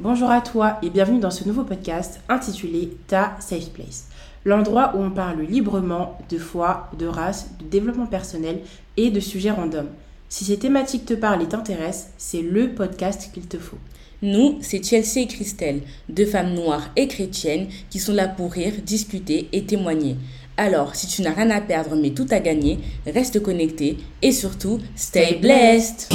Bonjour à toi et bienvenue dans ce nouveau podcast intitulé Ta Safe Place, l'endroit où on parle librement de foi, de race, de développement personnel et de sujets random. Si ces thématiques te parlent et t'intéressent, c'est le podcast qu'il te faut. Nous, c'est Chelsea et Christelle, deux femmes noires et chrétiennes qui sont là pour rire, discuter et témoigner. Alors, si tu n'as rien à perdre mais tout à gagner, reste connecté et surtout, stay blessed.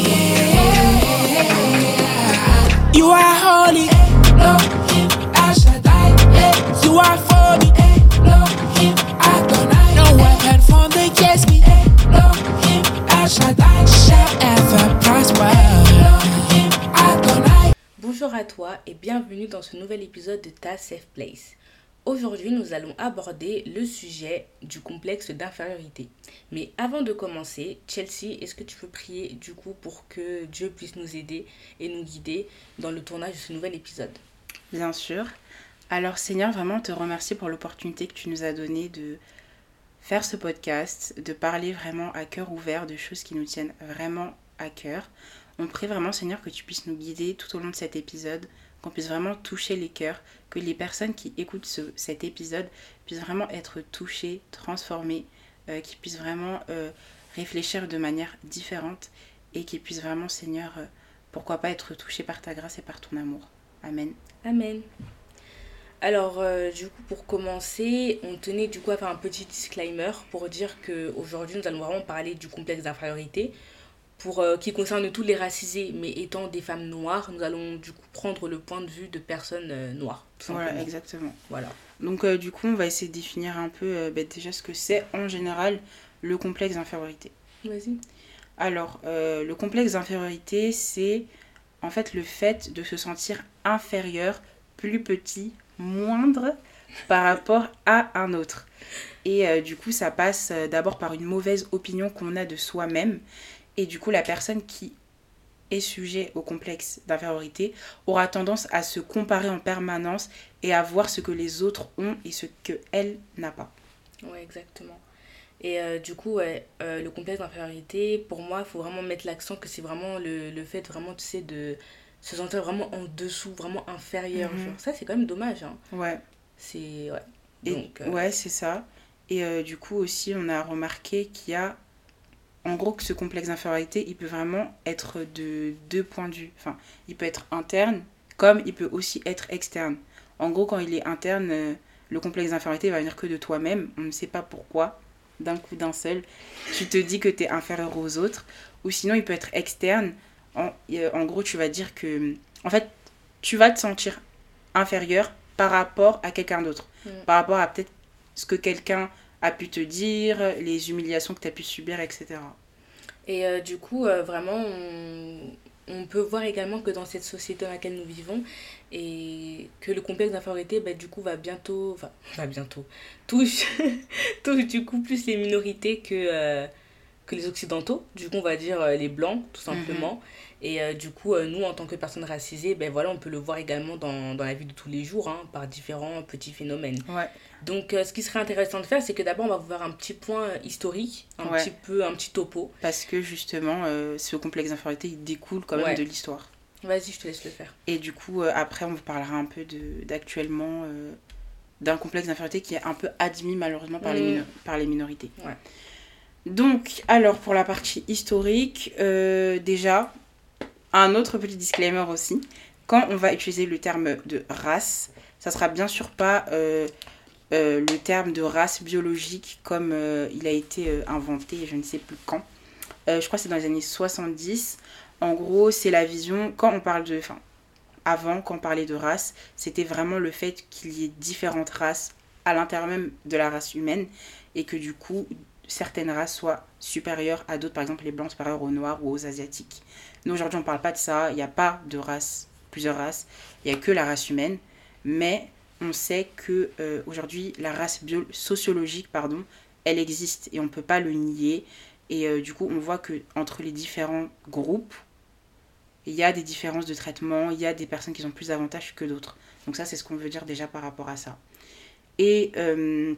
Bonjour à toi et bienvenue dans ce nouvel épisode de Ta Safe Place. Aujourd'hui, nous allons aborder le sujet du complexe d'infériorité. Mais avant de commencer, Chelsea, est-ce que tu peux prier du coup pour que Dieu puisse nous aider et nous guider dans le tournage de ce nouvel épisode? Bien sûr. Alors Seigneur, vraiment te remercier pour l'opportunité que tu nous as donnée de faire ce podcast, de parler vraiment à cœur ouvert de choses qui nous tiennent vraiment à cœur. On prie vraiment, Seigneur, que tu puisses nous guider tout au long de cet épisode, qu'on puisse vraiment toucher les cœurs, que les personnes qui écoutent cet épisode puissent vraiment être touchées, transformées, euh, qu'ils puissent vraiment euh, réfléchir de manière différente et qu'ils puissent vraiment, Seigneur, euh, pourquoi pas être touchés par ta grâce et par ton amour. Amen. Amen. Alors, du coup, pour commencer, on tenait du coup à faire un petit disclaimer pour dire qu'aujourd'hui, nous allons vraiment parler du complexe d'infériorité pour, euh, qui concerne tous les racisés, mais étant des femmes noires, nous allons du coup prendre le point de vue de personnes euh, noires. Voilà, exactement. Voilà. Donc euh, du coup, on va essayer de définir un peu bah, déjà ce que c'est en général le complexe d'infériorité. Vas-y. Alors, le complexe d'infériorité, c'est en fait le fait de se sentir inférieur, plus petit, moindre par rapport à un autre. Et du coup, ça passe d'abord par une mauvaise opinion qu'on a de soi-même et du coup, la personne qui est sujet au complexe d'infériorité aura tendance à se comparer en permanence et à voir ce que les autres ont et ce qu'elle n'a pas. Oui, exactement. Et euh, du coup, euh, le complexe d'infériorité, pour moi, il faut vraiment mettre l'accent que c'est vraiment le, le, fait vraiment, tu sais, de se sentir vraiment en dessous, vraiment inférieur. Mhm. Ça, c'est quand même dommage. Hein. Ouais. C'est... Ouais. Donc, euh, Ouais, c'est ça. Et du coup aussi, on a remarqué qu'il y a en gros, que ce complexe d'infériorité, il peut vraiment être de deux points de vue. Enfin, il peut être interne, comme il peut aussi être externe. En gros, quand il est interne, euh, le complexe d'infériorité va venir que de toi-même. On ne sait pas pourquoi, d'un coup, d'un seul. Tu te dis que tu es inférieur aux autres. Ou sinon, il peut être externe. En, euh, en gros, tu vas dire que. En fait, tu vas te sentir inférieur par rapport à quelqu'un d'autre. Mm. Par rapport à peut-être ce que quelqu'un a pu te dire, les humiliations que tu as pu subir, etc. Et euh, du coup, euh, vraiment, on, peut voir également que dans cette société dans laquelle nous vivons, et que le complexe d'infériorité, bah, du coup, va bientôt, enfin, va bientôt, touche, touche du coup plus les minorités que, euh, que les occidentaux, du coup, on va dire les blancs, tout simplement. Mhm. Et euh, du coup, euh, nous, en tant que personnes racisées, ben voilà, on peut le voir également dans, dans la vie de tous les jours, hein, par différents petits phénomènes. Ouais. Donc, euh, ce qui serait intéressant de faire, c'est que d'abord, on va voir un petit point historique, un petit peu, un petit topo. Parce que justement, ce complexe d'infériorité, il découle quand même de l'histoire. Vas-y, je te laisse le faire. Et du coup, après, on vous parlera un peu d'actuellement d'un complexe d'infériorité qui est un peu admis malheureusement par, les, mm. par les minorités. Ouais. Donc, alors pour la partie historique, déjà, un autre petit disclaimer aussi. Quand on va utiliser le terme de race, ça sera bien sûr pas euh, euh, le terme de race biologique comme euh, il a été inventé, je ne sais plus quand. je crois que c'est dans les années 70. En gros, c'est la vision, quand on parle de... Enfin, avant, quand on parlait de race, c'était vraiment le fait qu'il y ait différentes races à l'intérieur même de la race humaine et que du coup, certaines races soient supérieures à d'autres, par exemple les blancs supérieurs aux noirs ou aux asiatiques. Nous, aujourd'hui, on ne parle pas de ça. Il n'y a pas de race, plusieurs races. Il n'y a que la race humaine. Mais on sait que euh, aujourd'hui, la race bio sociologique, pardon, elle existe et on ne peut pas le nier. Et euh, du coup, on voit que entre les différents groupes, il y a des différences de traitement, il y a des personnes qui ont plus d'avantages que d'autres. Donc ça, c'est ce qu'on veut dire déjà par rapport à ça. Et euh,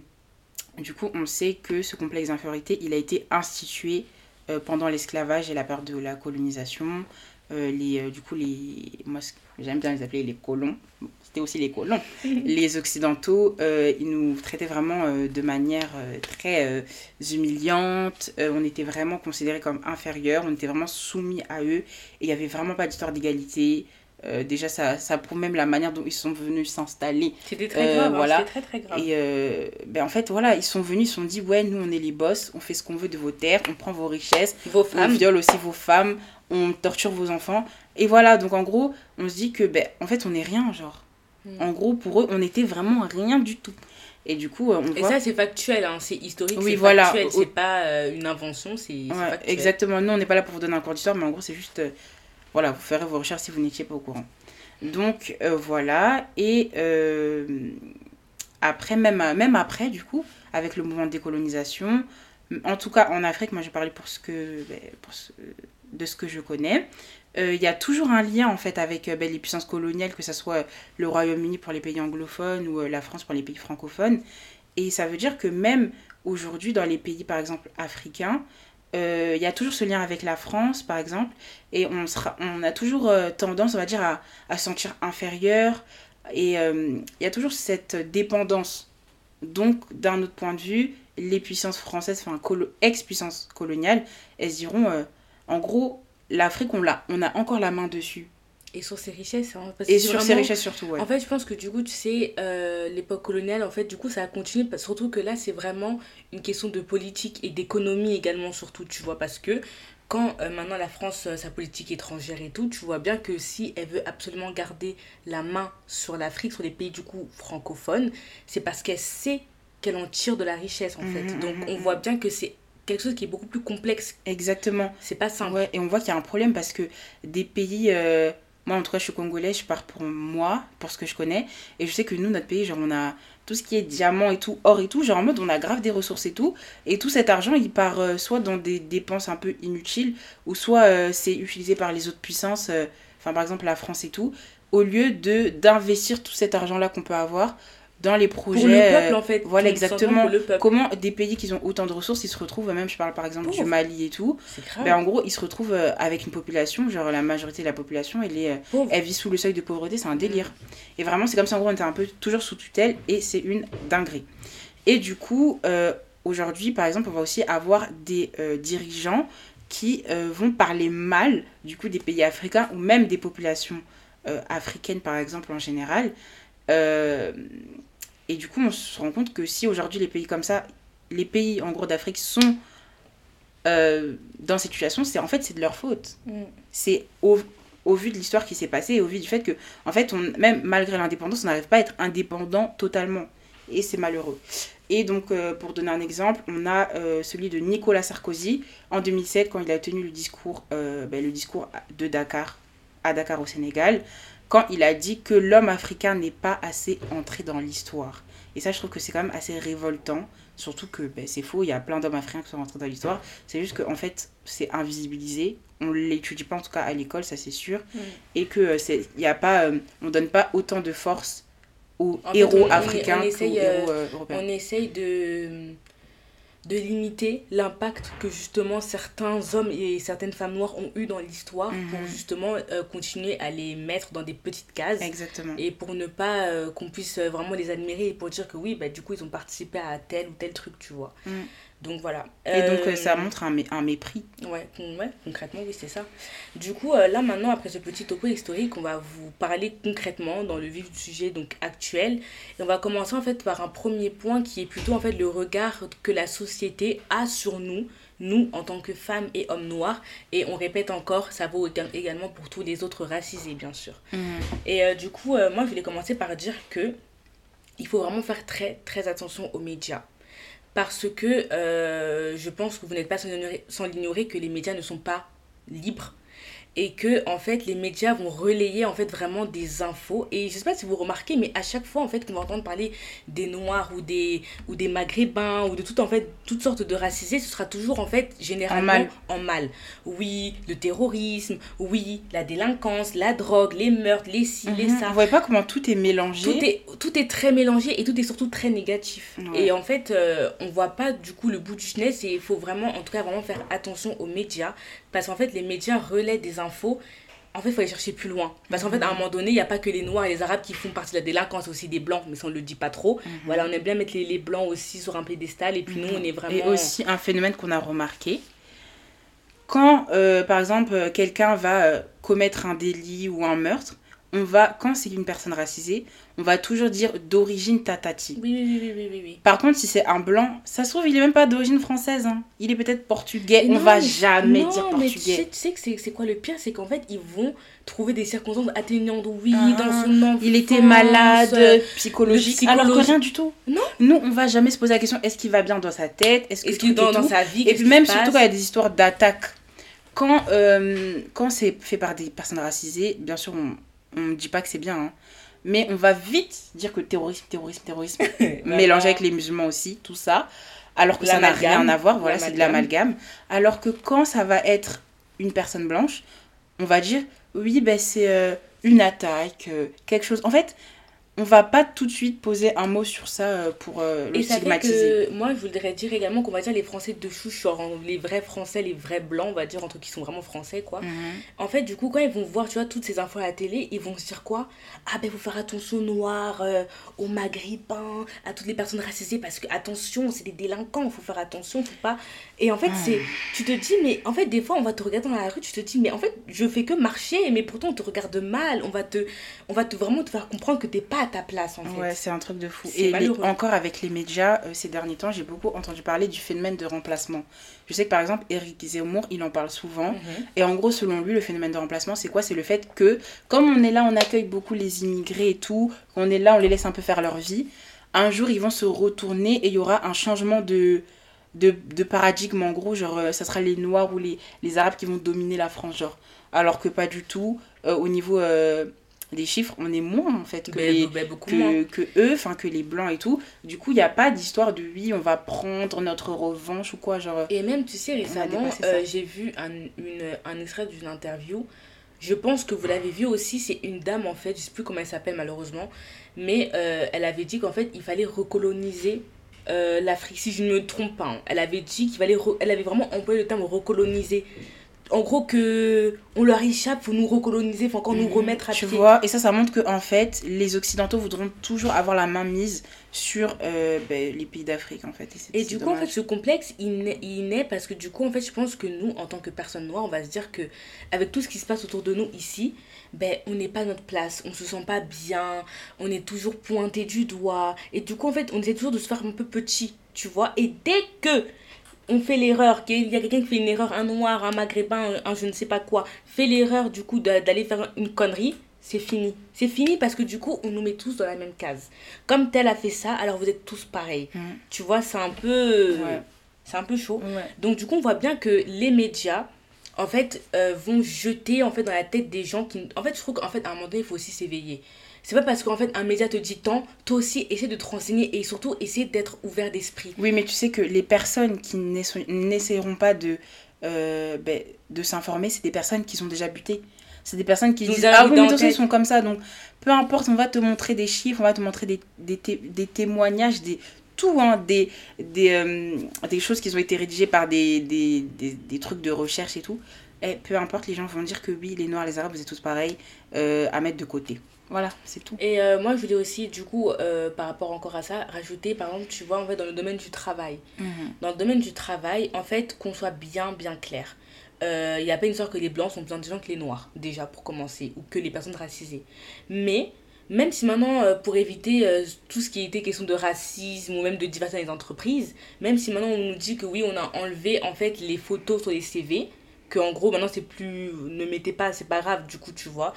du coup, on sait que ce complexe d'infériorité, il a été institué euh, pendant l'esclavage et la période de la colonisation. Euh, les, euh, du coup, les, moi, j'aime bien les appeler les colons, c'était aussi les colons, les Occidentaux, ils nous traitaient vraiment de manière très humiliante, on était vraiment considérés comme inférieurs, on était vraiment soumis à eux, et il n'y avait vraiment pas d'histoire d'égalité. Déjà, ça, ça prouve même la manière dont ils sont venus s'installer. C'était très grave, hein, voilà. très très grave. Et ben, en fait, voilà, ils sont venus, ils se sont dit, ouais, nous on est les boss, on fait ce qu'on veut de vos terres, on prend vos richesses, vos femmes. on viole aussi vos femmes, on torture vos enfants. Et voilà, donc en gros, on se dit que, ben, en fait, on n'est rien, genre. Mm. En gros, pour eux, on n'était vraiment rien du tout. Et du coup, euh, on Et ça, c'est factuel, hein. c'est historique, oui, c'est voilà. factuel, c'est pas euh, une invention, c'est. Exactement, nous, on n'est pas là pour vous donner un cours d'histoire, mais en gros, c'est juste, euh, voilà, vous ferez vos recherches si vous n'étiez pas au courant. Donc, voilà, et après, même, même après, du coup, avec le mouvement de décolonisation, en tout cas en Afrique, moi, je parlais pour ce que, ben, pour de ce que je connais, euh, il y a toujours un lien en fait avec euh, ben, les puissances coloniales, que ce soit le Royaume-Uni pour les pays anglophones ou euh, la France pour les pays francophones. Et ça veut dire que même aujourd'hui, dans les pays par exemple africains, il y a toujours ce lien avec la France par exemple, et on, a toujours tendance, on va dire, à, à se sentir inférieur, et il y a toujours cette dépendance. Donc, d'un autre point de vue, les puissances françaises, enfin ex-puissances coloniales, elles diront, en gros, l'Afrique, on, l'a, on a encore la main dessus. Et sur ses richesses. Hein, et sur ses richesses surtout, ouais. En fait, je pense que du coup, tu sais, euh, l'époque coloniale, en fait, du coup, ça a continué. Surtout que là, c'est vraiment une question de politique et d'économie également, surtout, tu vois. Parce que quand euh, maintenant la France, euh, sa politique étrangère et tout, tu vois bien que si elle veut absolument garder la main sur l'Afrique, sur les pays du coup francophones, c'est parce qu'elle sait qu'elle en tire de la richesse, en fait. Mmh, Donc, mmh, on mmh. voit bien que c'est quelque chose qui est beaucoup plus complexe. Exactement. C'est pas simple. Ouais, et on voit qu'il y a un problème parce que des pays. Euh, moi, en tout cas, je suis congolais, je pars pour moi, pour ce que je connais. Et je sais que nous, notre pays, genre, on a tout ce qui est diamant et tout, or et tout, genre en mode, on a grave des ressources et tout. Et tout cet argent, il part euh, soit dans des dépenses un peu inutiles, ou soit euh, c'est utilisé par les autres puissances, enfin, par exemple, la France et tout, au lieu de d'investir tout cet argent-là qu'on peut avoir dans les projets. Pour le peuple, en fait. Voilà, exactement. Comment des pays qui ont autant de ressources, ils se retrouvent, même je parle par exemple du Mali et tout, ben, en gros, ils se retrouvent euh, avec une population, genre la majorité de la population, elle, est, euh, elle vit sous le seuil de pauvreté, c'est un délire. Et vraiment, c'est comme ça, en gros, on était un peu toujours sous tutelle et c'est une dinguerie. Et du coup, euh, aujourd'hui, par exemple, on va aussi avoir des dirigeants qui vont parler mal, du coup, des pays africains ou même des populations africaines, par exemple, en général. Euh, et du coup, on se rend compte que si aujourd'hui les pays comme ça, les pays en gros d'Afrique sont euh, dans cette situation, c'est en fait c'est de leur faute. Mm. C'est au, au, vu de l'histoire qui s'est passée, au vu du fait que en fait, on, même malgré l'indépendance, on n'arrive pas à être indépendant totalement. Et c'est malheureux. Et donc, euh, pour donner un exemple, on a euh, celui de Nicolas Sarkozy en 2007 quand il a tenu le discours, ben, le discours de Dakar, à Dakar au Sénégal quand il a dit que l'homme africain n'est pas assez entré dans l'histoire. Et ça, je trouve que c'est quand même assez révoltant. Surtout que ben, c'est faux, il y a plein d'hommes africains qui sont rentrés dans l'histoire. C'est juste qu'en fait, c'est invisibilisé. On ne l'étudie pas, en tout cas à l'école, ça c'est sûr. Mm. Et que euh, c'est, y a pas, euh, on donne pas autant de force aux héros africains qu'aux héros euh, européens. On essaye de de limiter l'impact que justement certains hommes et certaines femmes noires ont eu dans l'histoire pour mhm. justement euh, continuer à les mettre dans des petites cases. Exactement. Et pour ne pas euh, qu'on puisse vraiment les admirer et pour dire que oui, bah, du coup, ils ont participé à tel ou tel truc, tu vois. Mm. Donc voilà. Et donc euh, ça montre un, un mépris. Ouais, ouais, concrètement, oui, c'est ça. Du coup, euh, là maintenant, après ce petit topo historique, on va vous parler concrètement dans le vif du sujet donc actuel. Et on va commencer en fait par un premier point qui est plutôt en fait le regard que la société a sur nous, nous en tant que femmes et hommes noirs. Et on répète encore, ça vaut également pour tous les autres racisés, bien sûr. Mmh. Et euh, du coup, moi, je voulais commencer par dire que il faut vraiment faire très très attention aux médias parce que euh, je pense que vous n'êtes pas sans l'ignorer que les médias ne sont pas libres et que en fait les médias vont relayer en fait vraiment des infos. Et je sais pas si vous remarquez mais à chaque fois en fait qu'on va entendre parler des noirs ou des ou des maghrébins ou de tout en fait toutes sortes de racisés ce sera toujours en fait généralement en mal, oui le terrorisme oui la délinquance la drogue les meurtres les ci les mhm. ça. Vous voyez pas comment tout est mélangé tout est tout est très mélangé et tout est surtout très négatif. Et en fait euh, on voit pas du coup le bout du chenil et il faut vraiment en tout cas vraiment faire attention aux médias parce qu'en fait les médias relaient des infos en fait, il faut aller chercher plus loin. Parce qu'en fait, à un moment donné, il n'y a pas que les Noirs et les Arabes qui font partie de la délinquance, aussi des Blancs, mais ça, on ne le dit pas trop. Mhm. Voilà, on aime bien mettre les, les Blancs aussi sur un piédestal, et puis nous, on est vraiment... Et aussi un phénomène qu'on a remarqué, quand euh, par exemple quelqu'un va euh, commettre un délit ou un meurtre, on va, quand c'est une personne racisée, on va toujours dire d'origine tatati. Oui, oui, oui, oui, oui, oui. Par contre, si c'est un blanc, ça se trouve, il est même pas d'origine française. hein. Il est peut-être portugais. Et on non, va mais- jamais non, dire mais tu sais, portugais. tu sais que c'est c'est quoi le pire? C'est qu'en fait, ils vont trouver des circonstances atténuantes. Oui, Ah, dans son enfance. Il était malade, psychologique, alors que rien du tout. Non. Nous, on va jamais se poser la question est-ce qu'il va bien dans sa tête? Est-ce qu'il dans, et dans tout? sa vie Et puis même surtout quand il y a des histoires d'attaque, quand, euh, quand c'est fait par des personnes racisées, bien sûr, on ne dit pas que c'est bien, hein, mais on va vite dire que terrorisme, terrorisme, terrorisme, mélangé avec les musulmans aussi, tout ça, alors que ça n'a rien à voir, voilà, c'est de L'amalgame. l'amalgame. Alors que quand ça va être une personne blanche, on va dire, oui, ben, c'est euh, une attaque, euh, quelque chose. En fait, on va pas tout de suite poser un mot sur ça euh, pour euh, le Et ça fait stigmatiser. que moi je voudrais dire également qu'on va dire les Français de chouche, genre les vrais Français, les vrais blancs, on va dire entre qui sont vraiment français quoi. Mhm. En fait, du coup, quand ils vont voir, tu vois, toutes ces infos à la télé, ils vont se dire quoi? Ah ben, faut faire attention aux noirs, euh, aux maghrébins, à toutes les personnes racisées, parce que, attention, c'est des délinquants, faut faire attention, faut pas... Et en fait, c'est... Tu te dis, mais en fait, des fois, on va te regarder dans la rue, tu te dis, mais en fait, je fais que marcher, mais pourtant, on te regarde mal, on va te, on va te vraiment te faire comprendre que t'es pas à ta place, en fait. Ouais, c'est un truc de fou. Et les- encore avec les médias, euh, ces derniers temps, j'ai beaucoup entendu parler du phénomène de remplacement. Je sais que par exemple, Eric Zemmour, il en parle souvent. Mhm. Et en gros, selon lui, le phénomène de remplacement, c'est quoi? C'est le fait que, comme on est là, on accueille beaucoup les immigrés et tout, on est là, on les laisse un peu faire leur vie, un jour, ils vont se retourner et il y aura un changement de, de, de paradigme, en gros, genre, euh, ça sera les Noirs ou les, les Arabes qui vont dominer la France, genre. Alors que pas du tout, euh, au niveau euh, des chiffres, on est moins, en fait, que les moins. que, eux, enfin que les blancs et tout. Du coup, il n'y a pas d'histoire de oui, on va prendre notre revanche ou quoi, genre. Et même, tu sais, récemment, euh, j'ai vu un, une, un extrait d'une interview. Je pense que vous l'avez vu aussi. C'est une dame, en fait, je sais plus comment elle s'appelle malheureusement. Mais euh, elle avait dit qu'en fait, il fallait recoloniser euh, l'Afrique, si je ne me trompe pas. hein. Elle avait dit qu'il fallait. Elle avait vraiment employé le terme recoloniser. En gros, que on leur échappe, faut nous recoloniser, faut encore nous remettre à Tu pied. vois, et ça, ça montre que en fait, les Occidentaux voudront toujours avoir la main mise sur euh, ben, les pays d'Afrique, en fait. Et, Et du coup, en fait, ce complexe, il naît, il naît parce que du coup, en fait, je pense que nous, en tant que personnes noires, on va se dire que avec tout ce qui se passe autour de nous ici, ben, on n'est pas à notre place, on se sent pas bien, on est toujours pointé du doigt. Et du coup, en fait, on essaie toujours de se faire un peu petit, tu vois. Et dès que on fait l'erreur, qu'il y a quelqu'un qui fait une erreur, un noir, un maghrébin, un, un je ne sais pas quoi, fait l'erreur du coup d'a- d'aller faire une connerie, c'est fini. C'est fini parce que du coup, on nous met tous dans la même case. Comme tel a fait ça, alors vous êtes tous pareils. Mhm. Tu vois, c'est un peu Ouais. c'est un peu chaud. Ouais. Donc du coup, on voit bien que les médias en fait euh, vont jeter en fait dans la tête des gens qui en fait, je trouve qu'en fait à un moment donné, il faut aussi s'éveiller. C'est pas parce qu'en fait un média te dit tant, toi aussi essaie de te renseigner et surtout essaie d'être ouvert d'esprit. Oui, mais tu sais que les personnes qui n'essa- n'essaieront pas de, euh, ben, de s'informer, c'est des personnes qui sont déjà butées. C'est des personnes qui disent Ah oui, mais ils sont comme ça. Donc, peu importe, on va te montrer des chiffres, on va te montrer des, des, té- des témoignages, des, tout, hein, des, des, euh, des choses qui ont été rédigées par des, des, des, des trucs de recherche et tout. Et peu importe, les gens vont dire que oui, les Noirs, les Arabes, vous êtes tous pareils, euh, à mettre de côté. Voilà, c'est tout. Et euh, moi, je voulais aussi, du coup, euh, par rapport encore à ça, rajouter, par exemple, tu vois, en fait, dans le domaine du travail. Dans le domaine du travail, en fait, qu'on soit bien, bien clair. Euh, Il n'y a pas une histoire que les blancs sont plus intelligents que les noirs, déjà, pour commencer, ou que les personnes racisées. Mais, même si maintenant, pour éviter tout ce qui était question de racisme ou même de diversité dans les entreprises, même si maintenant on nous dit que oui, on a enlevé, en fait, les photos sur les CV, que en gros, maintenant, c'est plus... Ne mettez pas, c'est pas grave, du coup, tu vois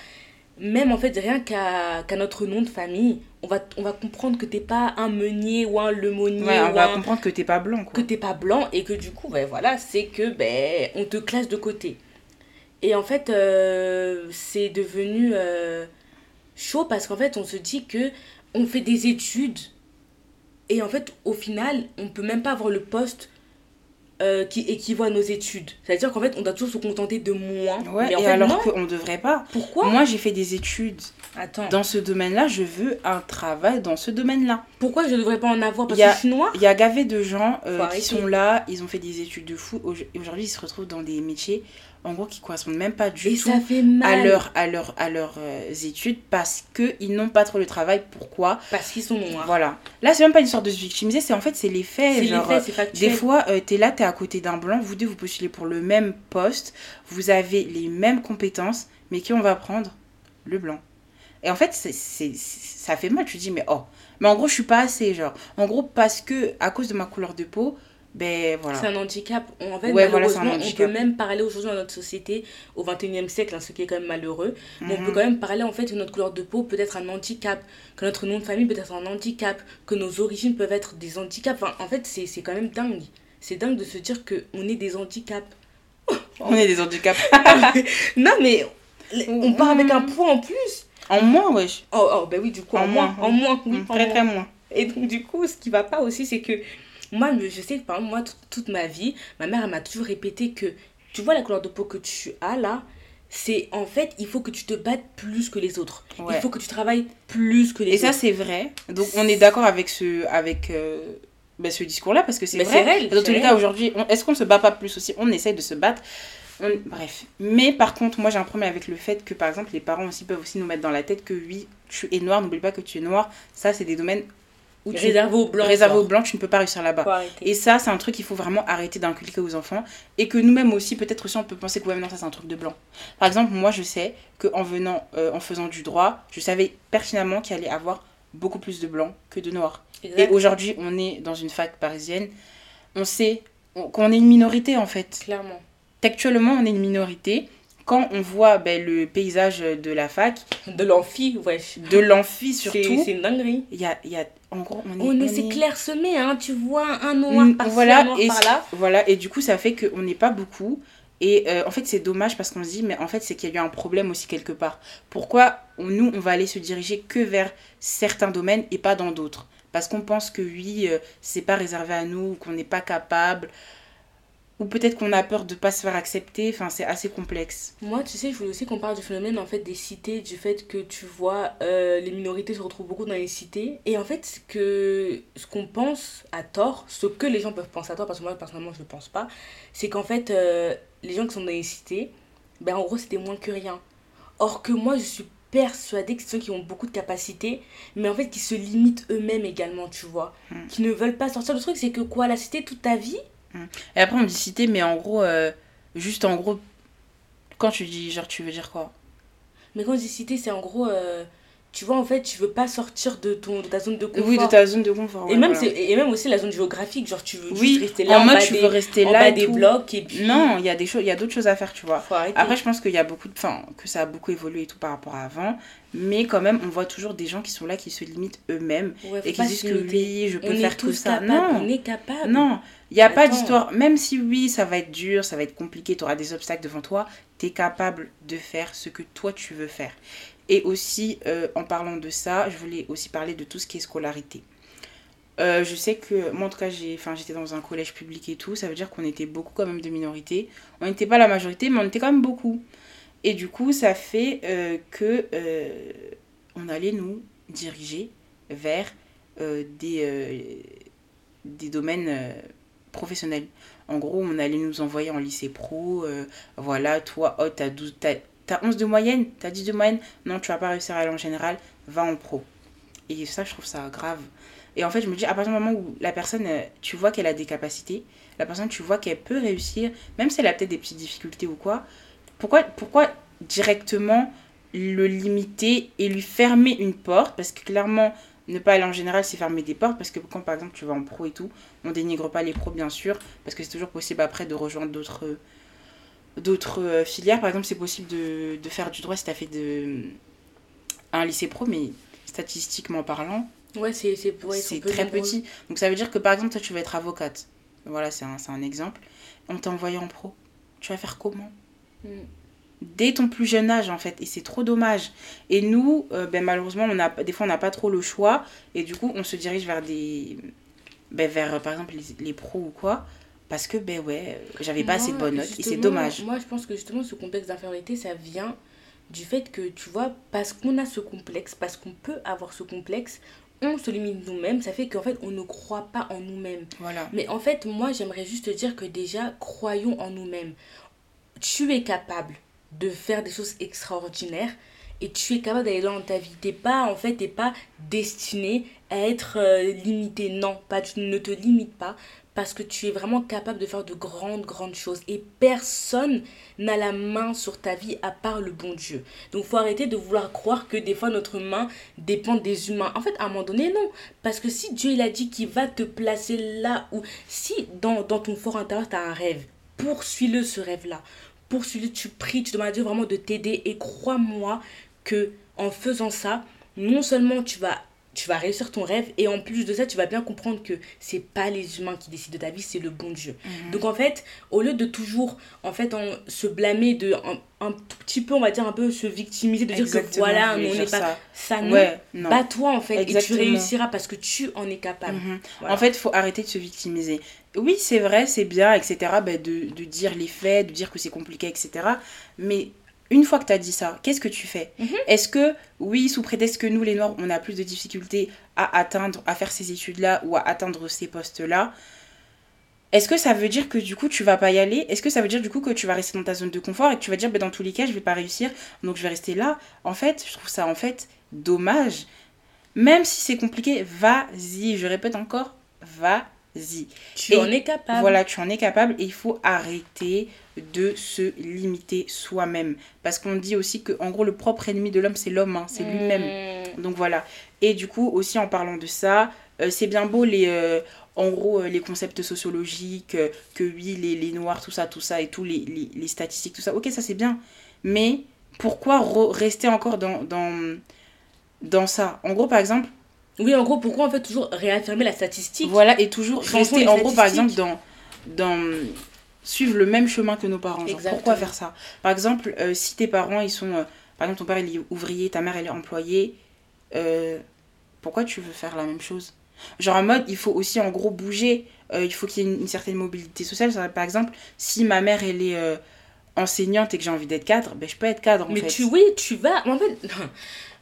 même en fait rien qu'à notre nom de famille on va on va comprendre que t'es pas un meunier ou un lemonnier Ouais, on ou va un- comprendre que t'es pas blanc, que quoi. t'es pas blanc et que du coup ben voilà c'est que ben on te classe de côté et en fait euh, c'est devenu euh, chaud parce qu'en fait on se dit que on fait des études et en fait au final on peut même pas avoir le poste euh, qui équivaut à nos études. C'est à dire qu'en fait on doit toujours se contenter de moins. Ouais, mais en et fait alors qu'on devrait pas. pourquoi Moi, j'ai fait des études attends. dans ce domaine-là, je veux un travail dans ce domaine-là. pourquoi je devrais pas en avoir? Parce que je suis noire? Il y a gavé de gens euh, qui sont là, ils ont fait des études de fou, aujourd'hui ils se retrouvent dans des métiers en gros, qui correspondent même pas du Et tout à, leur, à, leur, à leurs euh, études parce qu'ils n'ont pas trop le travail. Pourquoi? Parce qu'ils sont noirs. Voilà. Là, c'est même pas une sorte de se victimiser, c'est en fait, c'est les faits. Les genre, faits, factuel. des fois, euh, t'es là, t'es à côté d'un blanc, vous deux, vous postulez pour le même poste, vous avez les mêmes compétences, mais qui on va prendre? Le blanc. Et en fait, c'est, c'est- ça fait mal, tu te dis, mais oh. Mais en gros, je suis pas assez, genre. En gros, parce que, à cause de ma couleur de peau, ben voilà. C'est un handicap. On- En fait, Ouais, voilà, malheureusement, on peut même parler aujourd'hui dans notre société, au 21e siècle, hein, ce qui est quand même malheureux. Mais on Mhm. peut quand même parler en fait que notre couleur de peau peut être un handicap, que notre nom de famille peut être un handicap, que nos origines peuvent être des handicaps. Enfin, en fait, c'est quand même dingue. C'est dingue de se dire qu'on est des handicaps. On est des handicaps. non, mais on part avec un poids en plus. en moins, wesh. Oh, oh ben oui, du coup, en, En moins. moins, En moins, oui, Mm, en Très, moins. très moins. Et donc, du coup, ce qui va pas aussi, c'est que moi, je sais que par exemple, moi, toute- ma vie, ma mère, elle m'a toujours répété que tu vois la couleur de peau que tu as là, c'est en fait, il faut que tu te battes plus que les autres. Ouais. Il faut que tu travailles plus que les Et ça, autres. c'est vrai. Donc, on est d'accord avec ce, avec, euh, ben, ce discours-là, parce que c'est Mais vrai. c'est réel, Dans tous les cas, aujourd'hui, est-ce qu'on se bat pas plus aussi? On essaye de se battre. On- Bref. Mais par contre, moi, j'ai un problème avec le fait que, par exemple, les parents aussi peuvent aussi nous mettre dans la tête que oui, tu es noir, n'oublie pas que tu es noir. Ça, c'est des domaines où tu... Réservé aux blancs. réservé aux blancs, tu ne peux pas réussir là-bas. Et ça, c'est un truc qu'il faut vraiment arrêter d'inculquer aux enfants. Et que nous-mêmes aussi, peut-être aussi, on peut penser que ouais, non, ça c'est un truc de blanc. Par exemple, moi, je sais qu'en venant, euh, en faisant du droit, je savais pertinemment qu'il allait avoir beaucoup plus de blancs que de noirs. Et aujourd'hui, on est dans une fac parisienne. On sait on- qu'on est une minorité, en fait. Clairement. Textuellement, on est une minorité. Quand on voit ben, le paysage de la fac, De l'amphi, wesh. de l'amphi surtout, c'est une dinguerie. il y a, y a... En gros, on est... On est, on c'est est- clairsemé, hein. Tu vois un noir par-ci, voilà, un noir et par-là. Voilà, et du coup, ça fait qu'on n'est pas beaucoup. Et euh, en fait, c'est dommage parce qu'on se dit, mais en fait, c'est qu'il y a eu un problème aussi quelque part. Pourquoi on- nous, on va aller se diriger que vers certains domaines et pas dans d'autres? Parce qu'on pense que oui, euh, c'est pas réservé à nous, ou qu'on n'est pas capable, ou peut-être qu'on a peur de pas se faire accepter. Enfin, c'est assez complexe. Moi, tu sais, je voulais aussi qu'on parle du phénomène en fait des cités, du fait que tu vois euh, les minorités se retrouvent beaucoup dans les cités. Et en fait, ce que ce qu'on pense à tort, ce que les gens peuvent penser à tort, parce que moi personnellement je ne pense pas, c'est qu'en fait euh, les gens qui sont dans les cités, ben en gros c'était moins que rien. Or que moi je suis persuadée que c'est ceux qui ont beaucoup de capacités, mais en fait qui se limitent eux-mêmes également, tu vois, Mm. qui ne veulent pas sortir. Le truc c'est que quoi, la cité toute ta vie Et après, on dit cité, mais en gros, euh, juste en gros, quand tu dis genre, tu veux dire quoi? Mais quand je dis cité, c'est en gros, euh, tu vois, en fait, tu veux pas sortir de, ton, de ta zone de confort. Oui, de ta zone de confort. et, même, voilà. et même aussi la zone géographique, genre tu veux Oui, juste rester là en en, mode bas tu des, veux rester en là bas et des tout. blocs et puis Non, il y a des choses, il y a d'autres choses à faire, tu vois. Après, je pense qu'il y a beaucoup de, enfin, que ça a beaucoup évolué et tout par rapport à avant, mais quand même, on voit toujours des gens qui sont là, qui se limitent eux-mêmes Ouais, et qui disent se que oui, je peux on faire tout ça. Non, on est capable. non, il n'y a pas d'histoire. Même si oui, ça va être dur, ça va être compliqué, tu auras des obstacles devant toi, tu es capable de faire ce que toi tu veux faire. Et aussi, euh, en parlant de ça, je voulais aussi parler de tout ce qui est scolarité. Euh, je sais que moi en tout cas j'étais dans un collège public et tout ça veut dire qu'on était beaucoup quand même de minorités. On n'était pas la majorité mais on était quand même beaucoup. Et du coup ça fait euh, que euh, on allait nous diriger vers des domaines professionnels. En gros on allait nous envoyer en lycée pro voilà toi oh t'as 12 t'as t'as 11 de moyenne t'as 10 de moyenne. Non tu vas pas réussir à aller en général. Va en pro. Et ça je trouve ça grave. Et en fait, je me dis, à partir du moment où la personne, euh, tu vois qu'elle a des capacités, la personne, tu vois qu'elle peut réussir, même si elle a peut-être des petites difficultés ou quoi, pourquoi, pourquoi directement le limiter et lui fermer une porte? Parce que clairement, ne pas aller en général, c'est fermer des portes. Parce que quand, par exemple, tu vas en pro et tout, on dénigre pas les pros, bien sûr, parce que c'est toujours possible après de rejoindre d'autres d'autres euh, filières. Par exemple, c'est possible de, de faire du droit si tu as fait de, un lycée pro, mais statistiquement parlant, Ouais, c'est ouais, très nombreux. petit. Donc ça veut dire que par exemple, toi, tu veux être avocate. Voilà, c'est un, c'est un exemple. On t'a envoyé en pro. Tu vas faire comment? Mm. Dès ton plus jeune âge, en fait. Et c'est trop dommage. Et nous, euh, ben, malheureusement, on a, des fois, on n'a pas trop le choix. Et du coup, on se dirige vers des. Ben, vers, par exemple, les, les pros ou quoi. Parce que, ben ouais, j'avais pas assez de bonnes notes. Et c'est dommage. Moi, je pense que justement, ce complexe d'infériorité, ça vient du fait que, tu vois, parce qu'on a ce complexe, parce qu'on peut avoir ce complexe, on se limite nous-mêmes. Ça fait qu'en fait, on ne croit pas en nous-mêmes. Voilà. Mais en fait, moi, j'aimerais juste te dire que déjà, croyons en nous-mêmes. tu es capable de faire des choses extraordinaires et tu es capable d'aller dans ta vie. T'es pas, en fait, t'es pas destiné à être euh, limité. Non, pas, tu ne te limites pas parce que tu es vraiment capable de faire de grandes, grandes choses. Et personne n'a la main sur ta vie à part le bon Dieu. Donc, faut arrêter de vouloir croire que des fois notre main dépend des humains. En fait, à un moment donné, non. Parce que si Dieu, il a dit qu'il va te placer là où... Si dans, ton fort intérieur, tu as un rêve, poursuis-le ce rêve-là. Poursuis-le, tu pries, tu demandes à Dieu vraiment de t'aider. Et crois-moi que en faisant ça, non seulement tu vas tu vas réussir ton rêve et en plus de ça tu vas bien comprendre que c'est pas les humains qui décident de ta vie c'est le bon Dieu Mhm. donc en fait au lieu de toujours en fait en, se blâmer de un, un tout petit peu on va dire un peu se victimiser de dire que voilà on n'est pas ça. ça, non Ouais, non. bats-toi en fait et tu réussiras parce que tu en es capable Mhm. Voilà. En fait, il faut arrêter de se victimiser. Oui, c'est vrai, c'est bien, etc. bah, de, de dire les faits, de dire que c'est compliqué, etc. Mais une fois que tu as dit ça, qu'est-ce que tu fais Mhm. Est-ce que, oui, sous prétexte que nous, les Noirs, on a plus de difficultés à atteindre, à faire ces études-là ou à atteindre ces postes-là, est-ce que ça veut dire que du coup tu vas pas y aller? Est-ce que ça veut dire du coup que tu vas rester dans ta zone de confort et que tu vas dire bah, dans tous les cas je vais pas réussir donc je vais rester là? En fait, je trouve ça en fait dommage. Même si c'est compliqué, vas-y. Je répète encore, vas-y. Tu et en es capable Voilà, tu en es capable et il faut arrêter de se limiter soi-même. Parce qu'on dit aussi que en gros le propre ennemi de l'homme c'est l'homme, hein, c'est lui-même. Mmh. Donc voilà. Et du coup, aussi en parlant de ça, euh, c'est bien beau les, euh, en gros, euh, les concepts sociologiques, que oui, les, les noirs, tout ça, tout ça, et tout, les, les, les statistiques, tout ça. Ok, ça c'est bien. Mais pourquoi re- rester encore dans, dans, dans ça? En gros, par exemple, oui en gros pourquoi en fait toujours réaffirmer la statistique voilà, et toujours rester, en gros, par exemple, dans, dans suivre le même chemin que nos parents. Genre, pourquoi faire ça? Par exemple, euh, si tes parents, ils sont... euh, par exemple, ton père, il est ouvrier, ta mère, elle est employée, euh, pourquoi tu veux faire la même chose? Genre en mode, il faut aussi en gros bouger, il faut qu'il y ait une, une certaine mobilité sociale. Par exemple, si ma mère, elle est enseignante et que j'ai envie d'être cadre, ben, je peux être cadre en mais fait. tu oui tu vas en fait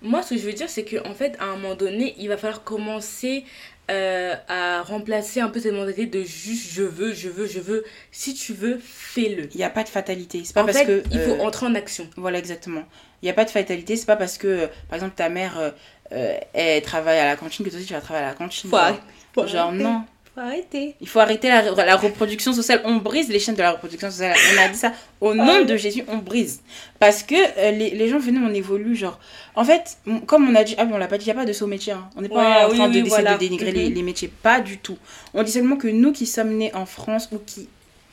moi ce que je veux dire c'est que en fait à un moment donné il va falloir commencer euh, à remplacer un peu cette mentalité de juste je veux je veux je veux si tu veux fais-le Il n'y a pas de fatalité. C'est pas en parce fait que... il faut euh, entrer en action Voilà, exactement. Il n'y a pas de fatalité. C'est pas parce que, par exemple, ta mère, euh, elle travaille à la cantine que toi aussi tu vas travailler à la cantine. faut genre. Faut Genre, non. Faut arrêter Il faut arrêter la, la reproduction sociale. On brise les chaînes de la reproduction sociale. On a dit ça. Au nom de Jésus, on brise. Parce que euh, les, les gens, venez, on évolue. Genre, en fait, comme on a dit, ah, mais on l'a pas dit, il n'y a pas de saut métier. hein. On n'est pas Ouais, en oui, train oui, de, voilà. de dénigrer les, les métiers. Pas du tout. On dit seulement que nous qui sommes nés en France ou qui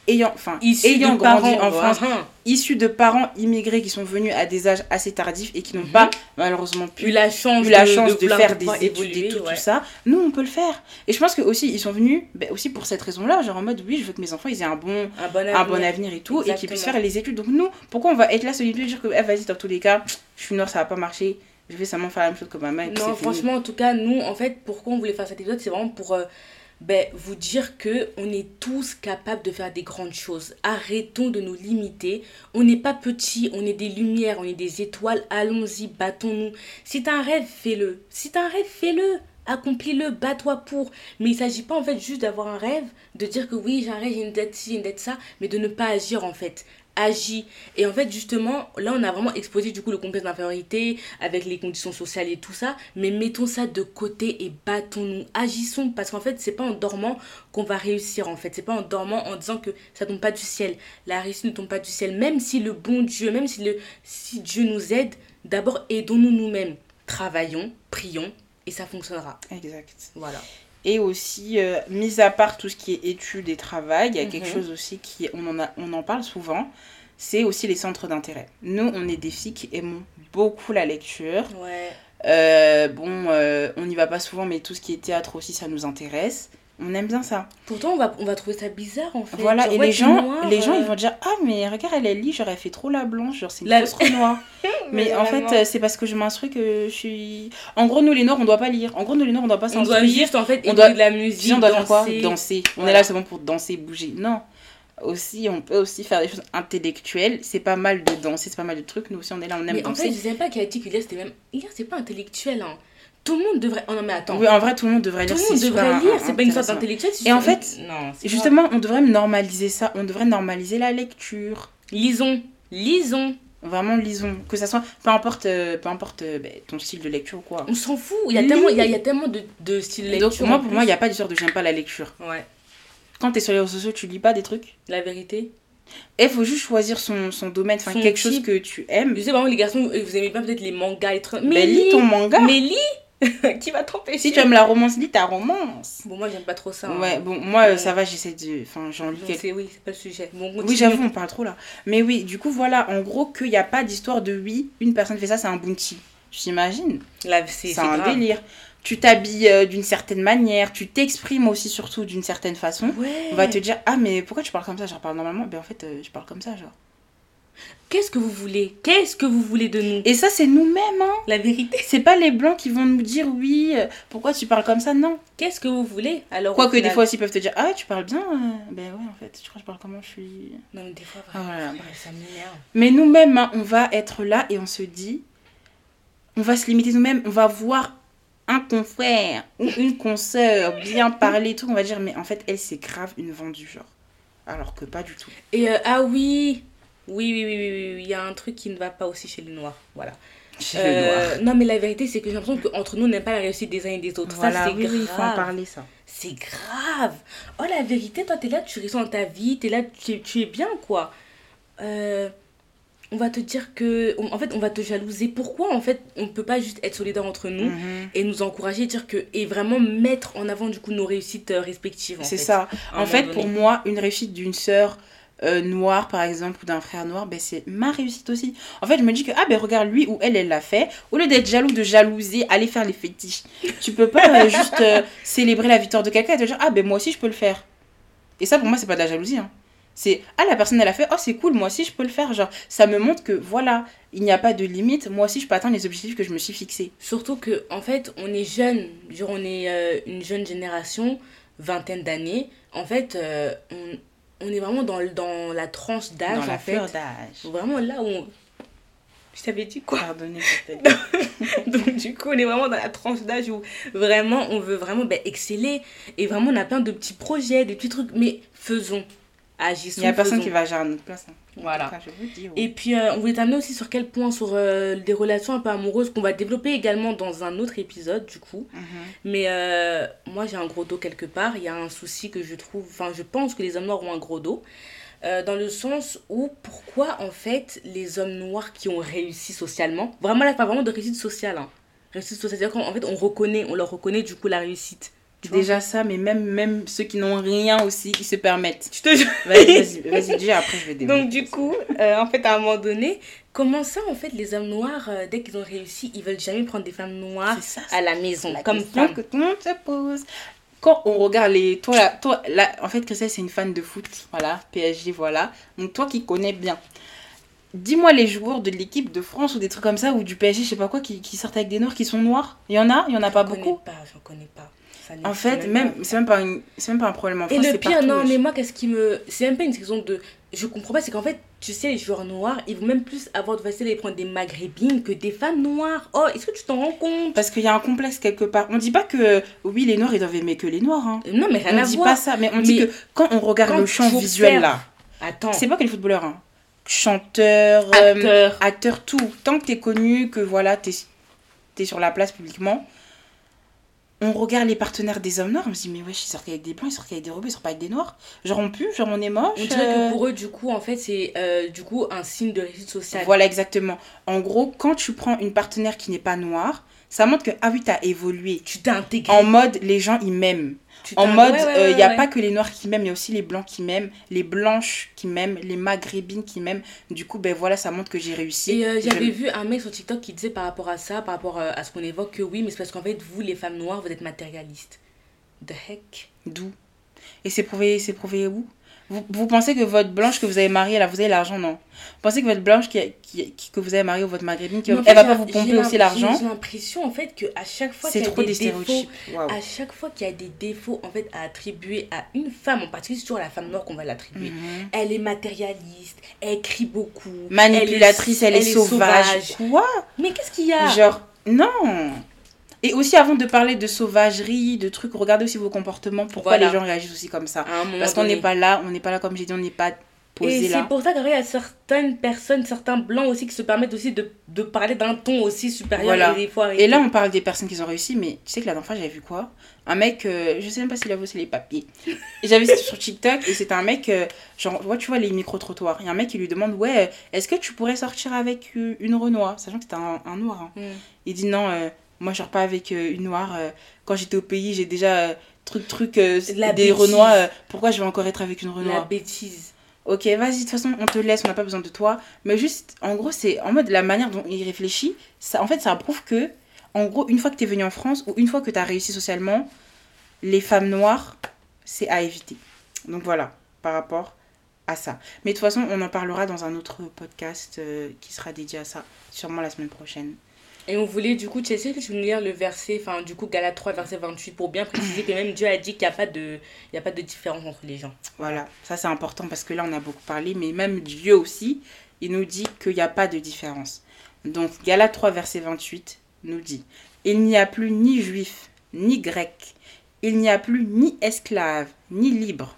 ayant, enfin, ayant grandi parents, en France, issus de parents immigrés qui sont venus à des âges assez tardifs et qui n'ont Mhm. pas malheureusement pu eu la chance eu la chance de, faire des études et tout, ouais. tout ça, nous on peut le faire. Et je pense que aussi ils sont venus ben, aussi pour cette raison-là, genre en mode oui, je veux que mes enfants ils aient un bon, un bon avenir, un bon avenir et tout, et qu'ils puissent faire les études. Donc nous, pourquoi on va être là se limiter dire que eh, vas-y dans tous les cas, je suis noire, ça va pas marcher, je vais seulement faire la même chose que ma mère. et Non, fini. franchement, en tout cas, nous, en fait, pourquoi on voulait faire cet épisode, c'est vraiment pour euh, ben, vous dire que on est tous capables de faire des grandes choses. Arrêtons de nous limiter. On n'est pas petits, on est des lumières, on est des étoiles. Allons-y, battons-nous. Si t'as un rêve, fais-le. Si t'as un rêve, fais-le. Accomplis-le, bats-toi pour. Mais il s'agit pas en fait juste d'avoir un rêve, de dire que oui, j'ai un rêve, j'ai une dette ci, une dette ça, mais de ne pas agir en fait. Agis. Et en fait, justement, là, on a vraiment exposé du coup le complexe d'infériorité avec les conditions sociales et tout ça. Mais mettons ça de côté et battons-nous. Agissons. Parce qu'en fait, c'est pas en dormant qu'on va réussir en fait. C'est pas en dormant en disant que ça tombe pas du ciel. La réussite ne tombe pas du ciel. Même si le bon Dieu, même si, le, si Dieu nous aide, d'abord aidons-nous nous-mêmes. Travaillons, prions et ça fonctionnera. Exact. Voilà. Et aussi, euh, mis à part tout ce qui est études et travail, il y a quelque Mhm. chose aussi qui, on en, a, on en parle souvent, c'est aussi les centres d'intérêt. Nous, on est des filles qui aimons beaucoup la lecture. Ouais. Euh, bon, euh, on n'y va pas souvent, mais tout ce qui est théâtre aussi, ça nous intéresse. On aime bien ça. Pourtant, on va, on va trouver ça bizarre en fait. Voilà, Genre, et ouais, les gens, noire, les gens, ils vont dire Ah, mais regarde, elle, elle lit, j'aurais fait trop la blanche, genre c'est une La- fausse Renoir. mais en fait, c'est parce que je m'instruis que je suis. En gros, nous les Noirs, on doit pas lire. En gros, nous les Noirs, on doit pas on doit s'instruire. juste en fait on doit- de la musique, Si on doit faire quoi danser. Danser. On Voilà. est là seulement pour danser, bouger. Non. Aussi, on peut aussi faire des choses intellectuelles. C'est pas mal de danser, c'est pas mal de trucs. Nous aussi, on est là, on aime Mais en danser. fait, je savais pas que hier c'était même. Hier, c'est pas intellectuel. Hein. Tout le monde devrait. Oh non, mais attends. Oui, en vrai, tout le monde devrait Tout lire. le monde devrait lire. C'est pas une sorte d'intellectuel. Et en fait, non, Justement, on devrait normaliser ça. On devrait normaliser la lecture, Lisons. Lisons. Vraiment, lisons. Que ça soit, peu importe, euh, peu importe euh, ben, ton style de lecture ou quoi. On s'en fout. Il y a tellement, il y a, il y a tellement de, de styles de lecture. Donc, moi, pour moi, il n'y a pas d'histoire de j'aime pas la lecture. Ouais. Quand t'es sur les réseaux sociaux, tu lis pas des trucs? La vérité. Il faut juste choisir son, son domaine, enfin quelque chose que tu aimes. Je sais, par exemple, les garçons, euh, vous aimez pas peut-être les mangas, les trucs. Mais Ben, lis ton manga. Mais lis Qui va t'empêcher Si tu aimes la romance, lis ta romance. Bon, moi, j'aime pas trop ça. hein. Ouais, bon, moi, euh, Ouais. ça va, j'essaie de. Enfin, j'en lis quelques. c'est oui, c'est pas le sujet. Bon, Oui, j'avoue, on parle trop là. Mais oui, du coup, voilà, en gros, qu'il n'y a pas d'histoire de oui, une personne fait ça, c'est un bounty. Là, c'est un grave. délire. Tu t'habilles euh, d'une certaine manière, tu t'exprimes aussi, surtout d'une certaine façon. Ouais. On va te dire, ah, mais pourquoi tu parles comme ça? Je parle normalement. Ben, en fait, euh, je parle comme ça, genre. Qu'est-ce que vous voulez? Qu'est-ce que vous voulez de nous? Et ça, c'est nous-mêmes, hein. La vérité. C'est pas les blancs qui vont nous dire, oui, euh, pourquoi tu parles comme ça Non. Qu'est-ce que vous voulez? Alors. Quoique, des fois aussi, ils peuvent te dire, ah, tu parles bien. euh, Ben, ouais, en fait, tu crois que je parle comment je suis. Non, mais des fois, Ah, vraiment, voilà, ça- bref. ça m'énerve. Mais nous-mêmes, hein, on va être là et on se dit, on va se limiter nous-mêmes, on va voir un confrère ou une consoeur bien parler et tout, on va dire, mais en fait, elle, c'est grave une vendue, genre. Alors que pas du tout. Et euh, ah oui oui, oui, oui, oui, oui, il y a un truc qui ne va pas aussi chez les Noirs. Voilà. Chez Euh, Non, mais la vérité, c'est que j'ai l'impression qu'entre nous, on n'aime pas la réussite des uns et des autres. Voilà, ça, c'est oui, oui, il faut en grave. parler, ça. c'est grave. Oh, la vérité, toi, t'es là, tu ressens ta vie, t'es là, tu es, tu es bien, quoi. Euh, on va te dire que. En fait, on va te jalouser. Pourquoi, en fait, on ne peut pas juste être solidaire entre nous Mhm. et nous encourager, dire que. Et vraiment mettre en avant, du coup, nos réussites euh, respectives. en C'est ça. un En fait, pour moi, une réussite d'une sœur euh, noire, par exemple, ou d'un frère noir, ben, c'est ma réussite aussi. En fait, je me dis que, ah ben regarde, lui ou elle, elle l'a fait. Au lieu d'être jaloux, de jalouser, aller faire les fétiches. Tu peux pas euh, juste euh, célébrer la victoire de quelqu'un et te dire, ah ben moi aussi, je peux le faire. Et ça, pour moi, c'est pas de la jalousie. hein. C'est, ah la personne, elle a fait, oh c'est cool, moi aussi, je peux le faire. Genre, ça me montre que, voilà, il n'y a pas de limite. Moi aussi, je peux atteindre les objectifs que je me suis fixés. Surtout que, en fait, on est jeune, genre on est euh, une jeune génération, vingtaine d'années. En fait, on, on est vraiment dans, dans la tranche d'âge, Dans la en fait. fleur d'âge. Vraiment là où on... Je t'avais dit quoi? Pardonnez peut-être. Donc du coup, on est vraiment dans la tranche d'âge où vraiment on veut vraiment ben, exceller. Et vraiment, on a plein de petits projets, des petits trucs. Mais faisons, agissons, Il n'y a personne faisons. qui va gérer notre place. hein. Voilà. Cas, je vous dis. Et puis, euh, on voulait t'amener aussi sur quel point Sur euh, des relations un peu amoureuses qu'on va développer également dans un autre épisode, du coup. Mhm. Mais euh, moi, j'ai un gros dos quelque part. Il y a un souci que je trouve. Enfin, je pense que les hommes noirs ont un gros dos. Dans le sens où, pourquoi en fait les hommes noirs qui ont réussi socialement, vraiment là, pas vraiment de réussite sociale, hein. réussite sociale, c'est-à-dire qu'en fait on reconnaît, on leur reconnaît du coup la réussite. Tu Déjà ça, mais même, même ceux qui n'ont rien aussi, ils se permettent. Je te jure. Vas-y, vas-y, vas-y, dis, après je vais développer. Donc du coup, euh, en fait à un moment donné, comment ça en fait les hommes noirs, euh, dès qu'ils ont réussi, ils veulent jamais prendre des femmes noires ça, à la maison, la comme question femme. que tout le monde se pose. Quand on regarde les... Toi, là, toi, là, en fait, Christelle, c'est une fan de foot. Voilà, PSG, voilà. Donc toi qui connais bien. Dis-moi les joueurs de l'équipe de France ou des trucs comme ça, ou du PSG, je sais pas quoi, qui, qui sortent avec des noirs qui sont noirs. Il y en a Il y en a pas beaucoup pas, j'en connais pas. Ça En fait, même, c'est même, pas une- même pas un problème en Et France, le c'est pire, partout, non, mais moi, qu'est-ce qui me. C'est même pas une question de. Je comprends pas, c'est qu'en fait, tu sais, les joueurs noirs, ils vont même plus avoir de facilité à prendre des maghrébines que des femmes noires. Oh, est-ce que tu t'en rends compte? Parce qu'il y a un complexe quelque part. On dit pas que, oui, les noirs, ils doivent aimer que les noirs, hein. Non, mais rien On à dit voir. pas ça, mais on dit que quand on regarde quand le champ visuel là, Attends, c'est pas que les footballeurs, hein. Chanteurs, euh, acteur. acteurs, tout. Tant que t'es connu, que voilà, t'es es sur la place publiquement, on regarde les partenaires des hommes noirs, on se dit, mais wesh, ils sortent avec des blancs, ils sortent avec des rebeux, ils sortent pas avec des noirs. Genre on pue, genre on est moche. On dirait euh, que pour eux, du coup, en fait, c'est euh, du coup un signe de réussite sociale. Voilà, exactement. En gros, quand tu prends une partenaire qui n'est pas noire, ça montre que, ah oui, t'as évolué. Tu t'es intégré. En mode, les gens, ils m'aiment. En mode, il ouais, ouais, n'y a ouais, pas que les noirs qui m'aiment, il y a aussi les blancs qui m'aiment, les blanches qui m'aiment, les maghrébines qui m'aiment. Du coup, ben voilà, ça montre que j'ai réussi. Et euh, j'avais vu un mec sur TikTok qui disait par rapport à ça, par rapport euh, à ce qu'on évoque, que oui, mais c'est parce qu'en fait, vous, les femmes noires, vous êtes matérialistes. The heck? D'où? Et c'est prouvé, c'est prouvé où? Vous, vous pensez que votre blanche que vous avez mariée, là, vous avez l'argent, non? Vous pensez que votre blanche qui, qui- qui- que vous avez mariée ou votre maghrébine, qui, elle fait, va pas vous pomper aussi l'argent? J'ai l'impression, en fait, qu'à chaque fois qu'il y a des des défauts, à chaque fois qu'il y a des défauts en fait à attribuer à une femme en particulier c'est toujours à la femme noire qu'on va l'attribuer. Mhm. elle est matérialiste elle crie beaucoup Manipulatrice, elle est, sauvage. Quoi? Mais qu'est-ce qu'il y a? Genre, non Et aussi, avant de parler de sauvagerie, de trucs, regardez aussi vos comportements. Pourquoi Voilà. les gens réagissent aussi comme ça Parce qu'on n'est pas là, on n'est pas là, comme j'ai dit, on n'est pas Et c'est pour ça qu'il y a certaines personnes, certains blancs aussi qui se permettent aussi de, de parler d'un ton aussi supérieur et des fois. Et là, on parle des personnes qui ont réussi, mais tu sais que la dernière fois, j'avais vu quoi? Un mec, euh, je sais même pas s'il a bossé les papiers. j'avais vu sur TikTok et c'était un mec, euh, genre, tu vois les micro-trottoirs. Il y a un mec qui lui demande Ouais, est-ce que tu pourrais sortir avec une Renoir? Sachant que c'était un, noir. Hein. Mm. Il dit Non, euh, moi je sors pas avec une noire. quand j'étais au pays, j'ai déjà truc, truc, des Renois. pourquoi je vais encore être avec une Renoir La bêtise ok, vas-y, de toute façon, on te laisse, on n'a pas besoin de toi. Mais juste, en gros, c'est en mode la manière dont il réfléchit, ça, en fait, ça prouve que, en gros, une fois que tu es venu en France ou une fois que tu as réussi socialement, les femmes noires, c'est à éviter. Donc voilà, par rapport à ça. Mais de toute façon, on en parlera dans un autre podcast euh, qui sera dédié à ça, sûrement la semaine prochaine. Et on voulait, du coup, tu sais que tu veux lire le verset, enfin, du coup, Galates 3, verset 28, pour bien préciser que même Dieu a dit qu'il n'y a, pas de, il y a pas de différence entre les gens. Voilà, ça c'est important parce que là, on a beaucoup parlé, mais même Dieu aussi, il nous dit qu'il n'y a pas de différence. Donc, Galates 3, verset 28 nous dit Il n'y a plus ni juif, ni grec, il n'y a plus ni esclave, ni libre.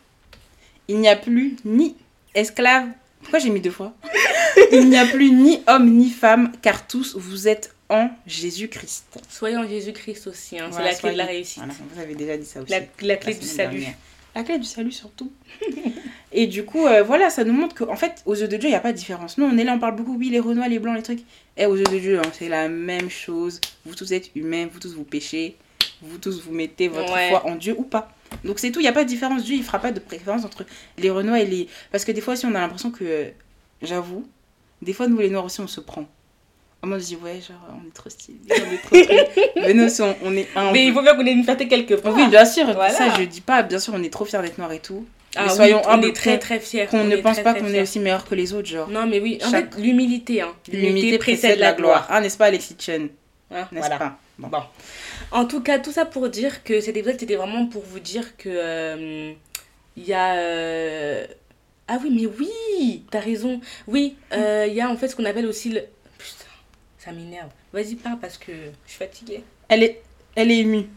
Il n'y a plus ni esclave. Pourquoi j'ai mis deux fois? Il n'y a plus ni homme ni femme, car tous vous êtes en Jésus-Christ. Soyez en Jésus-Christ aussi, hein. c'est la clé de la réussite. vous avez déjà dit ça aussi. La, clé du salut. La clé du salut surtout. et du coup, euh, voilà, ça nous montre qu'en fait, aux yeux de Dieu, il n'y a pas de différence. Nous, on est là, on parle beaucoup, oui, les renois, les blancs, les trucs. Et eh, aux yeux de Dieu, hein, c'est la même chose. Vous tous êtes humains, vous tous vous péchez, vous tous vous mettez votre foi en Dieu ou pas. Donc c'est tout, il n'y a pas de différence. Dieu, il fera pas de préférence entre les renois et les... Parce que des fois aussi, on a l'impression que, j'avoue, des fois, nous, les noirs aussi, on se prend. Moi, je dis, ouais, genre, on est trop stylé, on est trop Mais nous, on, est un. Mais il faut bien qu'on ait une fierté quelque part. Oui, bien sûr, ça, je dis pas, bien sûr, on est trop fiers d'être noirs et tout. Ah, mais soyons on est très très fiers. Qu'on ne pense pas qu'on est aussi meilleur que les autres, genre. Non, mais oui, en fait, l'humilité, hein. L'humilité précède la gloire. Ah, n'est-ce pas, Alexis Chen ah, N'est-ce pas bon. En tout cas, tout ça pour dire que cet épisode, c'était vraiment pour vous dire que. Euh, il y a. Euh, ah oui, mais oui, t'as raison. Oui, euh, il y a en fait ce qu'on appelle aussi le ça m'énerve. Vas-y, parle parce que je suis fatiguée. Elle est, elle est émue.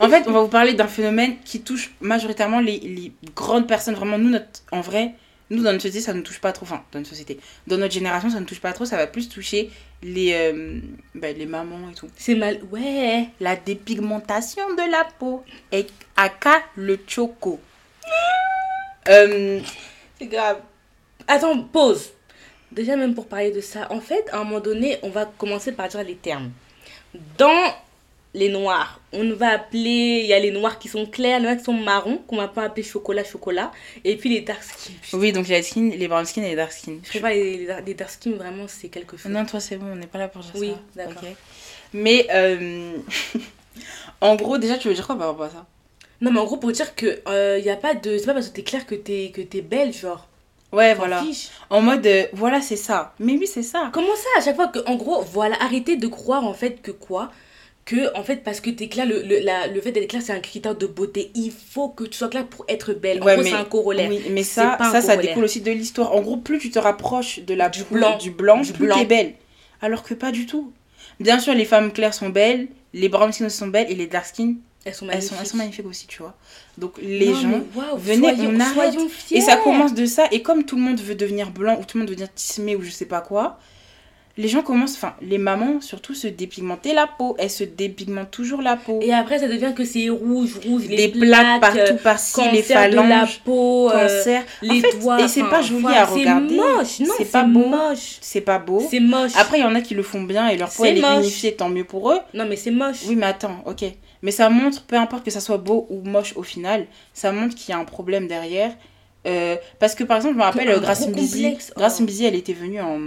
En fait, on va vous parler d'un phénomène qui touche majoritairement les, les, grandes personnes. Vraiment, nous, notre, en vrai, nous, dans notre société, ça ne touche pas trop. Enfin, dans notre société. Dans notre génération, ça ne touche pas trop. Ça va plus toucher les, euh, ben, les mamans et tout. C'est mal. Ouais. La dépigmentation de la peau. Et aka le choco. euh, C'est grave. Attends, pause. Déjà, même pour parler de ça, en fait, à un moment donné, on va commencer par dire les termes. Dans les noirs, on va appeler, il y a les noirs qui sont clairs, les noirs qui sont marrons, qu'on va pas appeler chocolat, chocolat, et puis les dark skin. Oui, donc les, skin, les brown skin et les dark skin. Je sais pas, les, les, dark skin, vraiment, c'est quelque chose. Non, toi, c'est bon, on n'est pas là pour dire oui, ça. Oui, d'accord. Mais, euh, en gros, déjà, tu veux dire quoi par rapport à ça? Non, mais en gros, pour dire que il euh, y a pas de. C'est pas parce que t'es clair que t'es que es belle, genre. Ouais, voilà. En mode, euh, voilà, c'est ça. Mais oui, c'est ça. Comment ça À chaque fois que, en gros, voilà, arrêtez de croire en fait que quoi? Que en fait parce que t'es clair le, le, la, le fait d'être clair c'est un critère de beauté. Il faut que tu sois clair pour être belle. En gros c'est un corollaire. oui, mais ça ça ça découle aussi de l'histoire. En gros plus tu te rapproches de la du blanc. du blanc plus tu es belle. Alors que pas du tout. Bien sûr les femmes claires sont belles les brown skin sont belles et les dark skin elles sont magnifiques. Elles sont, magnifiques aussi, tu vois. Donc les gens, venez, on arrête. Et ça commence de ça. Et comme tout le monde veut devenir blanc ou tout le monde veut devenir tismé ou je sais pas quoi, les gens commencent, enfin, les mamans surtout se dépigmenter la peau. Elles se dépigmentent toujours la peau. Et après, ça devient que c'est rouge, rouge, les plaques, partout par-ci, les phalanges, de la peau, euh, cancer. les doigts. Et c'est pas joli à regarder. C'est moche, non, c'est pas beau. C'est pas beau. C'est moche. Après, il y en a qui le font bien et leur peau elle est unifiée, tant mieux pour eux. Non, mais c'est moche. Oui, mais attends, ok. Mais ça montre, peu importe que ça soit beau ou moche au final, ça montre qu'il y a un problème derrière. Euh, parce que par exemple, je me rappelle, Grace Mbizi, Grace Mbizi, elle était venue en.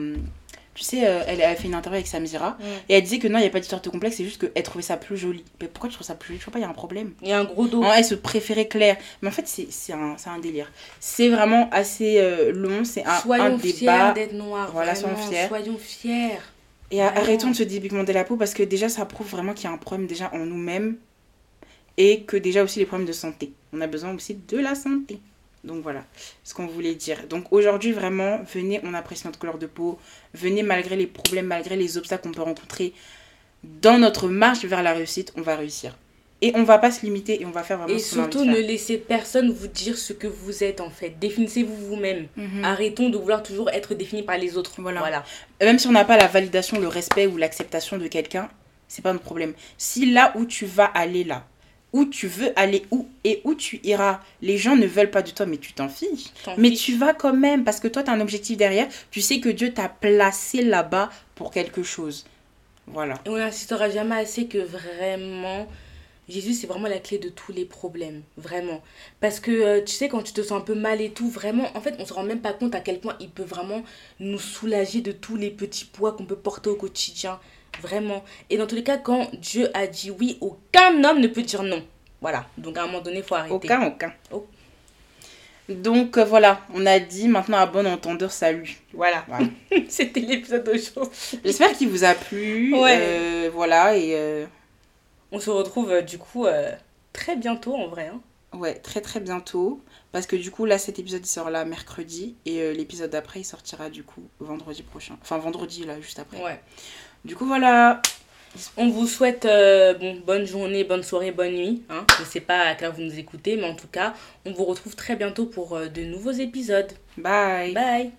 Tu sais, euh, elle a fait une interview avec Samira et elle disait que non, il n'y a pas d'histoire de complexe, c'est juste qu'elle trouvait ça plus joli. Mais pourquoi tu trouves ça plus joli? Je vois pas, il y a un problème. Il y a un gros dos. elle se préférait Claire. Mais en fait, c'est un, un délire. C'est vraiment assez euh, long, c'est un, soyons un débat. Fiers d'être noirs. Voilà, soyons fiers. Soyons fiers. Et arrêtons de se dépigmenter la peau parce que déjà, ça prouve vraiment qu'il y a un problème déjà en nous-mêmes et que déjà aussi les problèmes de santé. On a besoin aussi de la santé. Donc voilà ce qu'on voulait dire. Donc aujourd'hui vraiment, venez, on apprécie notre couleur de peau. Venez malgré les problèmes, malgré les obstacles qu'on peut rencontrer dans notre marche vers la réussite, on va réussir. Et on va pas se limiter et on va faire vraiment Et ce qu'on a envie surtout, ne laissez personne vous dire ce que vous êtes en fait. Définissez-vous vous-même. Mhm. Arrêtons de vouloir toujours être défini par les autres. Voilà. voilà. Même si on n'a pas la validation, le respect ou l'acceptation de quelqu'un, c'est pas notre problème. Si là où tu vas aller là, où tu veux aller où et où tu iras, les gens ne veulent pas de toi, mais tu t'en fiches. Mais tu vas quand même parce que toi, tu as un objectif derrière. Tu sais que Dieu t'a placé là-bas pour quelque chose. Voilà. Et on n'insistera jamais assez que vraiment, Jésus, c'est vraiment la clé de tous les problèmes. Vraiment. Parce que, euh, tu sais, quand tu te sens un peu mal et tout, vraiment, en fait, on se rend même pas compte à quel point il peut vraiment nous soulager de tous les petits poids qu'on peut porter au quotidien. Vraiment. Et dans tous les cas, quand Dieu a dit oui, aucun homme ne peut dire non. Voilà. Donc, à un moment donné, il faut arrêter. Aucun, aucun. Oh. Donc euh, voilà, on a dit maintenant à bon entendeur salut. Voilà. Voilà. C'était l'épisode d'aujourd'hui. J'espère qu'il vous a plu. Ouais. Euh, voilà, et euh, On se retrouve, du coup, très bientôt, en vrai. hein. ouais, très très bientôt. Parce que du coup, là, cet épisode il sort là mercredi. Et l'épisode d'après, il sortira du coup vendredi prochain. Enfin, vendredi là, juste après. Ouais. Du coup, voilà. On vous souhaite euh, bon, bonne journée, bonne soirée, bonne nuit. Hein. Je ne sais pas à quelle vous nous écoutez, mais en tout cas, on vous retrouve très bientôt pour euh, de nouveaux épisodes. Bye. Bye